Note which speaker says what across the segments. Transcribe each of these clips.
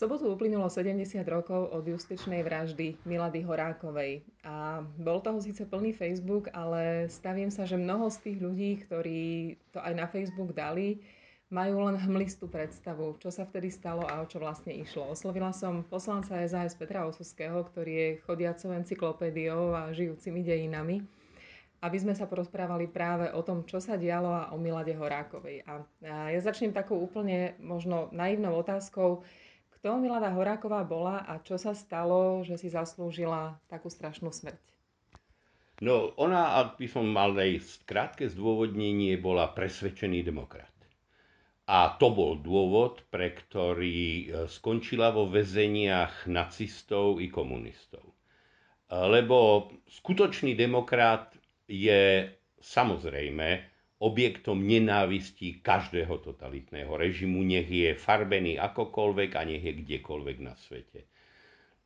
Speaker 1: sobotu uplynulo 70 rokov od justičnej vraždy Milady Horákovej a bol toho síce plný Facebook, ale stavím sa, že mnoho z tých ľudí, ktorí to aj na Facebook dali, majú len hmlistú predstavu, čo sa vtedy stalo a o čo vlastne išlo. Oslovila som poslanca SAS Petra Osuského, ktorý je chodiacou encyklopédiou a žijúcimi dejinami, aby sme sa porozprávali práve o tom, čo sa dialo a o Milade Horákovej. A ja začnem takou úplne možno naivnou otázkou, kto Milada Horáková bola a čo sa stalo, že si zaslúžila takú strašnú smrť?
Speaker 2: No, ona, ak by som mal aj krátke zdôvodnenie, bola presvedčený demokrat. A to bol dôvod, pre ktorý e, skončila vo väzeniach nacistov i komunistov. E, lebo skutočný demokrat je samozrejme objektom nenávistí každého totalitného režimu, nech je farbený akokoľvek a nech je kdekoľvek na svete.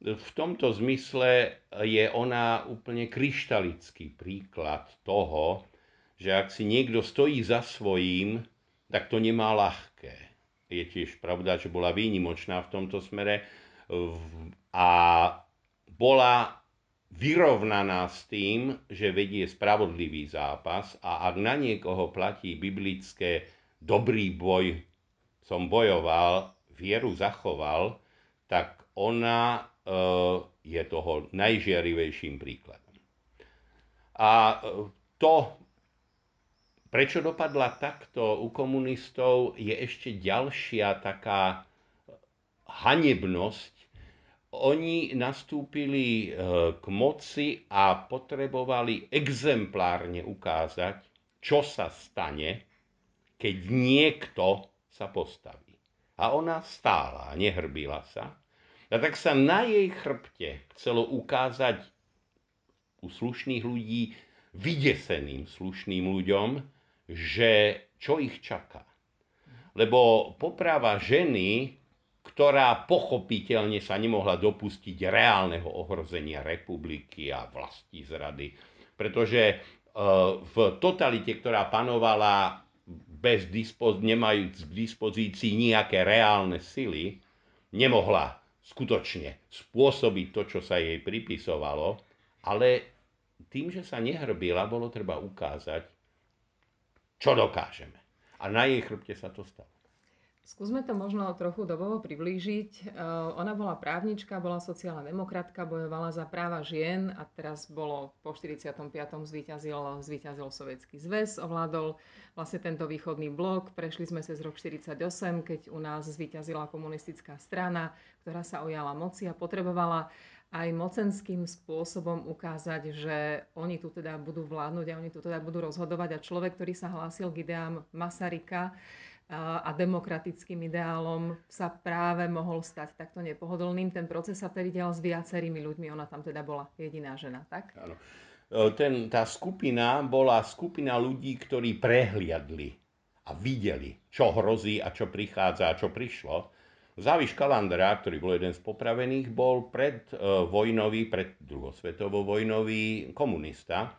Speaker 2: V tomto zmysle je ona úplne kryštalický príklad toho, že ak si niekto stojí za svojím, tak to nemá ľahké. Je tiež pravda, že bola výnimočná v tomto smere a bola vyrovnaná s tým, že vedie spravodlivý zápas a ak na niekoho platí biblické dobrý boj som bojoval, vieru zachoval, tak ona e, je toho najžiarivejším príkladom. A e, to, prečo dopadla takto u komunistov, je ešte ďalšia taká hanebnosť oni nastúpili eh, k moci a potrebovali exemplárne ukázať, čo sa stane, keď niekto sa postaví. A ona stála, nehrbila sa. A tak sa na jej chrbte chcelo ukázať u slušných ľudí, vydeseným slušným ľuďom, že čo ich čaká. Lebo poprava ženy ktorá pochopiteľne sa nemohla dopustiť reálneho ohrozenia republiky a vlasti zrady. Pretože e, v totalite, ktorá panovala bez dispoz- nemajúc k dispozícii nejaké reálne sily, nemohla skutočne spôsobiť to, čo sa jej pripisovalo, ale tým, že sa nehrbila, bolo treba ukázať, čo dokážeme. A na jej chrbte sa to stalo.
Speaker 1: Skúsme to možno trochu dobovo priblížiť. Eh, ona bola právnička, bola sociálna demokratka, bojovala za práva žien a teraz bolo po 45. zvíťazil, zvíťazil Sovietský zväz, ovládol vlastne tento východný blok. Prešli sme cez rok 48, keď u nás zvíťazila komunistická strana, ktorá sa ojala moci a potrebovala aj mocenským spôsobom ukázať, že oni tu teda budú vládnuť a oni tu teda budú rozhodovať. A človek, ktorý sa hlásil k ideám Masarika, a demokratickým ideálom sa práve mohol stať takto nepohodlným. Ten proces sa tedy dial s viacerými ľuďmi, ona tam teda bola jediná žena, tak?
Speaker 2: Áno. E, ten, tá skupina bola skupina ľudí, ktorí prehliadli a videli, čo hrozí a čo prichádza a čo prišlo. Záviš Kalandra, ktorý bol jeden z popravených, bol pred e, vojnový, pred druhosvetovou vojnový komunista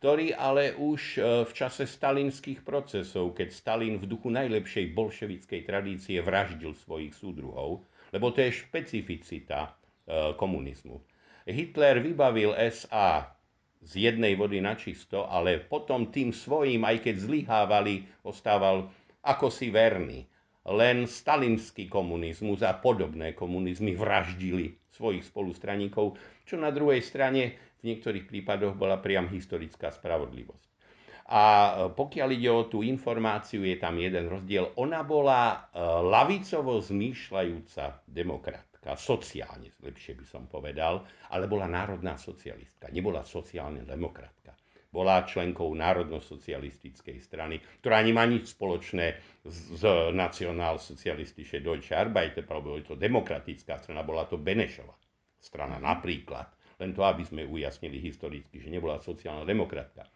Speaker 2: ktorý ale už e, v čase stalinských procesov, keď Stalin v duchu najlepšej bolševickej tradície vraždil svojich súdruhov, lebo to je špecificita e, komunizmu. Hitler vybavil SA z jednej vody na čisto, ale potom tým svojím, aj keď zlyhávali, ostával ako si verný. Len stalinský komunizmus a podobné komunizmy vraždili svojich spolustraníkov, čo na druhej strane v niektorých prípadoch bola priam historická spravodlivosť. A e, pokiaľ ide o tú informáciu, je tam jeden rozdiel. Ona bola e, lavicovo zmýšľajúca demokratka, sociálne, lepšie by som povedal, ale bola národná socialistka, nebola sociálna demokratka. Bola členkou národno-socialistickej strany, ktorá nemá nič spoločné s nacionál-socialistische Deutsche Arbeiter, je to demokratická strana, bola to Benešova strana napríklad. Len to, aby sme ujasnili historicky, že nebola sociálna demokratka.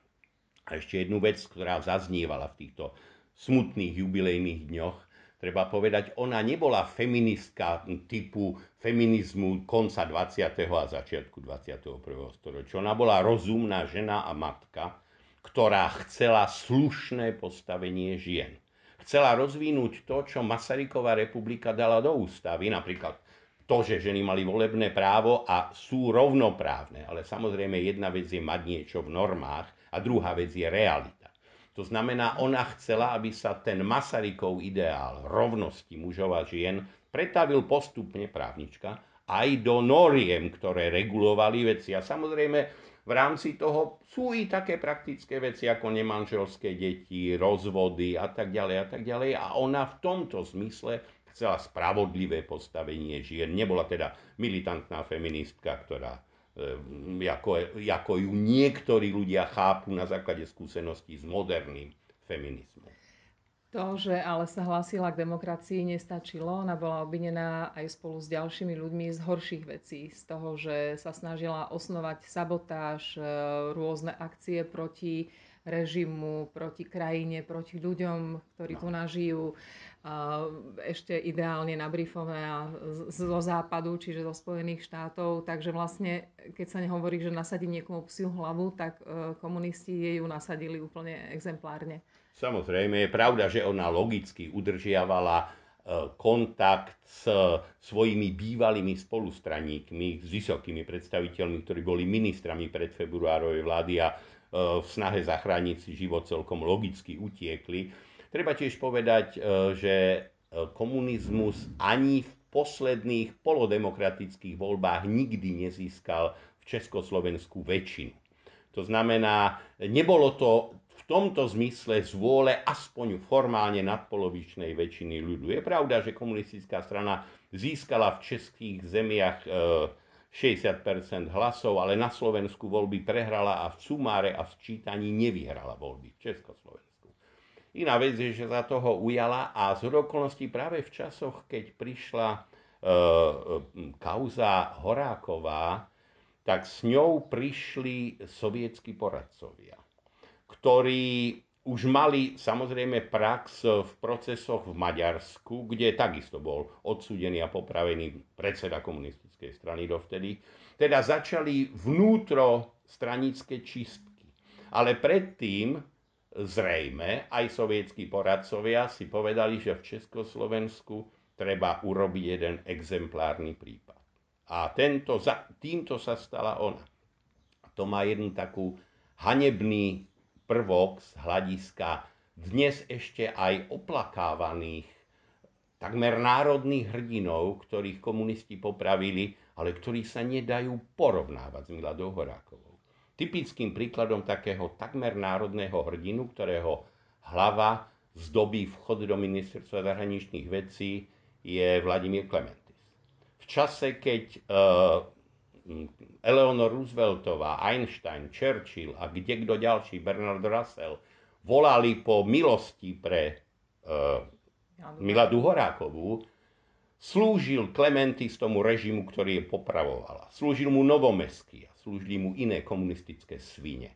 Speaker 2: A ešte jednu vec, ktorá zaznievala v týchto smutných jubilejných dňoch, treba povedať, ona nebola feministka typu feminizmu konca 20. a začiatku 21. storočia. Ona bola rozumná žena a matka, ktorá chcela slušné postavenie žien. chcela rozvinúť to, čo Masaryková republika dala do ústavy, napríklad to, že ženy mali volebné právo a sú rovnoprávne. Ale samozrejme jedna vec je mať niečo v normách a druhá vec je realita. To znamená, ona chcela, aby sa ten Masarykov ideál rovnosti mužov a žien pretavil postupne právnička aj do noriem, ktoré regulovali veci. A samozrejme, v rámci toho sú i také praktické veci ako nemanželské deti, rozvody a tak ďalej a tak ďalej. A ona v tomto zmysle chcela spravodlivé postavenie žien. Nebola teda militantná feministka, ktorá e, ako, ako ju niektorí ľudia chápu na základe skúseností s moderným feminizmom.
Speaker 1: To, že ale sa hlásila k demokracii, nestačilo. Ona bola obvinená aj spolu s ďalšími ľuďmi z horších vecí. Z toho, že sa snažila osnovať sabotáž, e, rôzne akcie proti režimu, proti krajine, proti ľuďom, ktorí tu nažijú ešte ideálne nabrifovaná zo západu, čiže zo Spojených štátov. Takže vlastne, keď sa nehovorí, že nasadí niekomu psiu hlavu, tak e, komunisti jej ju nasadili úplne exemplárne.
Speaker 2: Samozrejme, je pravda, že ona logicky udržiavala e, kontakt s svojimi bývalými spolustraníkmi, s vysokými predstaviteľmi, ktorí boli ministrami predfebruárovej vlády a v snahe zachrániť si život celkom logicky utiekli Treba tiež povedať, e, že e, komunizmus ani v posledných polodemokratických voľbách nikdy nezískal v Československu väčšinu. To znamená, nebolo to v tomto zmysle z vôle aspoň formálne nadpolovičnej väčšiny ľudu. Je pravda, že komunistická strana získala v českých zemiach 60 e, hlasov, ale na Slovensku voľby prehrala a v sumáre a v sčítaní nevyhrala voľby v Československu. Iná vec je, že za toho ujala a z okolností práve v časoch, keď prišla e, kauza Horáková, tak s ňou prišli sovietskí poradcovia, ktorí už mali samozrejme prax v procesoch v Maďarsku, kde takisto bol odsúdený a popravený predseda komunistickej strany dovtedy. Teda začali vnútro stranické čistky. Ale predtým zrejme aj sovietskí poradcovia si povedali, že v Československu treba urobiť jeden exemplárny prípad. A tento, týmto sa stala ona. To má jednu takú hanebný prvok z hľadiska dnes ešte aj oplakávaných takmer národných hrdinov, ktorých komunisti popravili, ale ktorí sa nedajú porovnávať s Miladou Horákovou. Typickým príkladom takého takmer národného hrdinu, ktorého hlava zdobí vchod do ministerstva zahraničných vecí, je Vladimír Klementis. V čase, keď uh, Eleanor Rooseveltová, Einstein, Churchill a kde kto ďalší, Bernard Russell, volali po milosti pre uh, Miladu Horákovú, slúžil Klementis tomu režimu, ktorý je popravovala. Slúžil mu novomestský slúžili mu iné komunistické svine,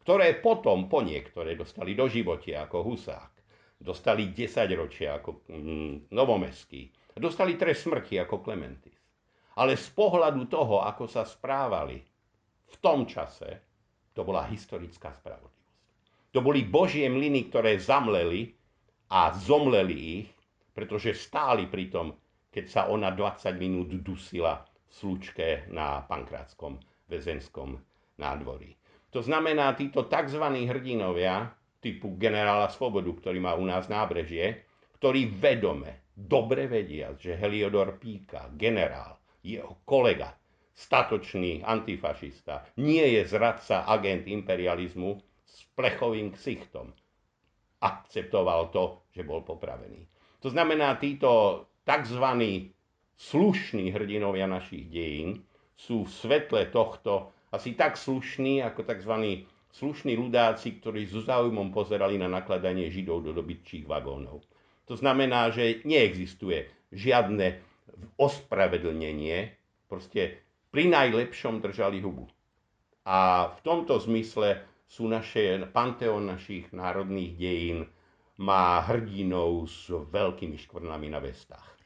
Speaker 2: ktoré potom po niektoré dostali do živote ako Husák, dostali 10 ročia ako mm, Novomestský, dostali trest smrti ako Klementis. Ale z pohľadu toho, ako sa správali v tom čase, to bola historická spravodlivosť. To boli Božie mlyny, ktoré zamleli a zomleli ich, pretože stáli pri tom, keď sa ona 20 minút dusila v slučke na Pankrátskom väzenskom nádvorí. To znamená, títo tzv. hrdinovia typu generála Svobodu, ktorý má u nás nábrežie, ktorý vedome, dobre vedia, že Heliodor Píka, generál, jeho kolega, statočný antifašista, nie je zradca, agent imperializmu s plechovým ksichtom. Akceptoval to, že bol popravený. To znamená, títo tzv. slušní hrdinovia našich dejín sú v svetle tohto asi tak slušní ako tzv. slušní ľudáci, ktorí so záujmom pozerali na nakladanie Židov do dobytčích vagónov. To znamená, že neexistuje žiadne ospravedlnenie, proste pri najlepšom držali hubu. A v tomto zmysle sú naše, panteón našich národných dejín má hrdinov s veľkými škvrnami na vestách.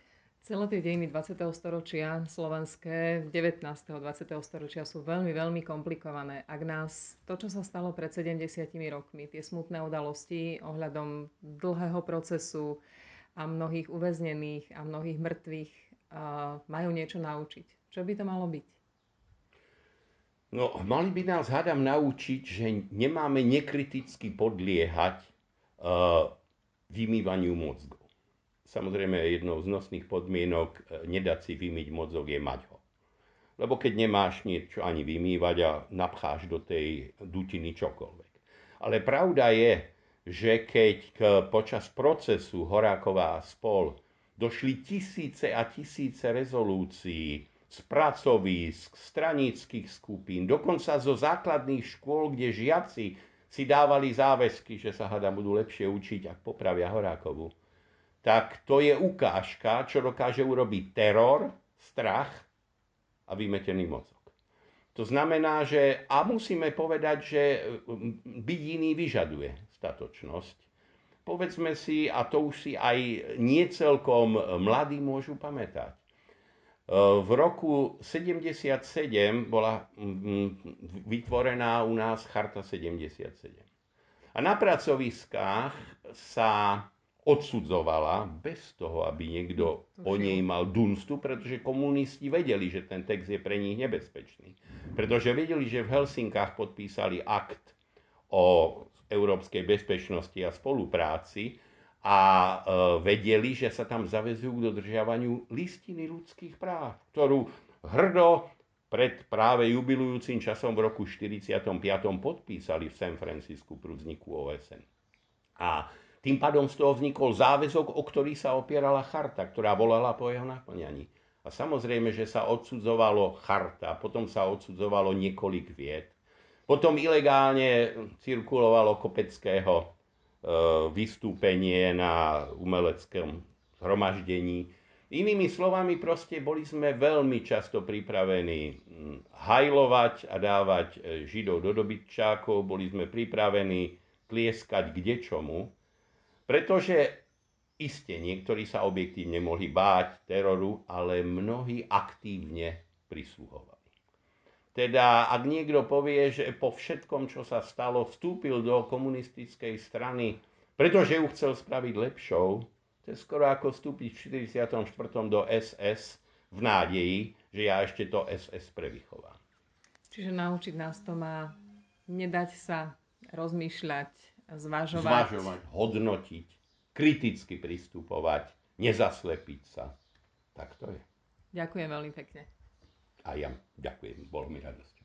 Speaker 1: Celé tie dejiny 20. storočia slovenské, 19. 20. storočia sú veľmi, veľmi komplikované. Ak nás to, čo sa stalo pred 70 rokmi, tie smutné udalosti ohľadom dlhého procesu a mnohých uväznených a mnohých mŕtvych majú niečo naučiť. Čo by to malo byť?
Speaker 2: No, mali by nás, hádam, naučiť, že nemáme nekriticky podliehať uh, vymývaniu mozgov. Samozrejme, jednou z nosných podmienok e, nedať si vymyť mozog je mať ho. Lebo keď nemáš niečo ani vymývať a napcháš do tej dutiny čokoľvek. Ale pravda je, že keď počas procesu Horáková spol došli tisíce a tisíce rezolúcií z pracovísk, stranických skupín, dokonca zo základných škôl, kde žiaci si dávali záväzky, že sa hada budú lepšie učiť, ak popravia Horákovu tak to je ukážka, čo dokáže urobiť teror, strach a vymetený mozog. To znamená, že a musíme povedať, že byť iný vyžaduje statočnosť. Povedzme si, a to už si aj nie celkom mladí môžu pamätať. E, v roku 77 bola vytvorená u nás Charta 77. A na pracoviskách sa odsudzovala bez toho, aby niekto o nej mal dunstu, pretože komunisti vedeli, že ten text je pre nich nebezpečný. Pretože vedeli, že v Helsinkách podpísali akt o európskej bezpečnosti a spolupráci a e, vedeli, že sa tam zavezujú k dodržiavaniu listiny ľudských práv, ktorú hrdo pred práve jubilujúcim časom v roku 1945. podpísali v San Francisku pri vzniku OSN. A tým pádom z toho vznikol záväzok, o ktorý sa opierala charta, ktorá volala po jeho naplňaní. A samozrejme, že sa odsudzovalo charta, potom sa odsudzovalo niekoľk vied. Potom ilegálne cirkulovalo kopeckého e, vystúpenie na umeleckom zhromaždení. Inými slovami, proste boli sme veľmi často pripravení hajlovať a dávať e, Židov do dobytčákov, boli sme pripravení tlieskať kde čomu, pretože iste niektorí sa objektívne mohli báť teroru, ale mnohí aktívne prisluhovali. Teda ak niekto povie, že po všetkom, čo sa stalo, vstúpil do komunistickej strany, pretože ju chcel spraviť lepšou, to je skoro ako vstúpiť v 44. do SS v nádeji, že ja ešte to SS prevychovám.
Speaker 1: Čiže naučiť nás to má nedať sa rozmýšľať
Speaker 2: zvažovať. zvažovať, hodnotiť, kriticky pristupovať, nezaslepiť sa. Tak to je.
Speaker 1: Ďakujem veľmi pekne.
Speaker 2: A ja ďakujem, bolo mi radosť.